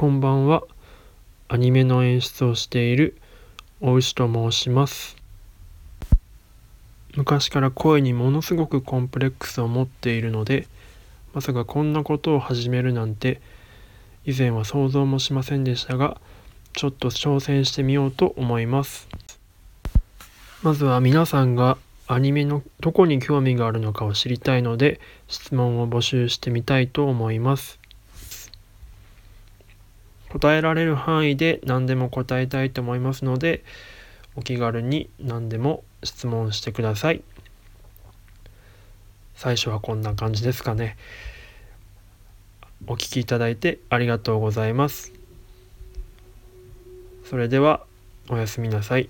こんばんは。アニメの演出をしている大牛と申します。昔から声にものすごくコンプレックスを持っているので、まさかこんなことを始めるなんて以前は想像もしませんでしたが、ちょっと挑戦してみようと思います。まずは皆さんがアニメのどこに興味があるのかを知りたいので質問を募集してみたいと思います。答えられる範囲で何でも答えたいと思いますのでお気軽に何でも質問してください。最初はこんな感じですかね。お聞きいただいてありがとうございます。それではおやすみなさい。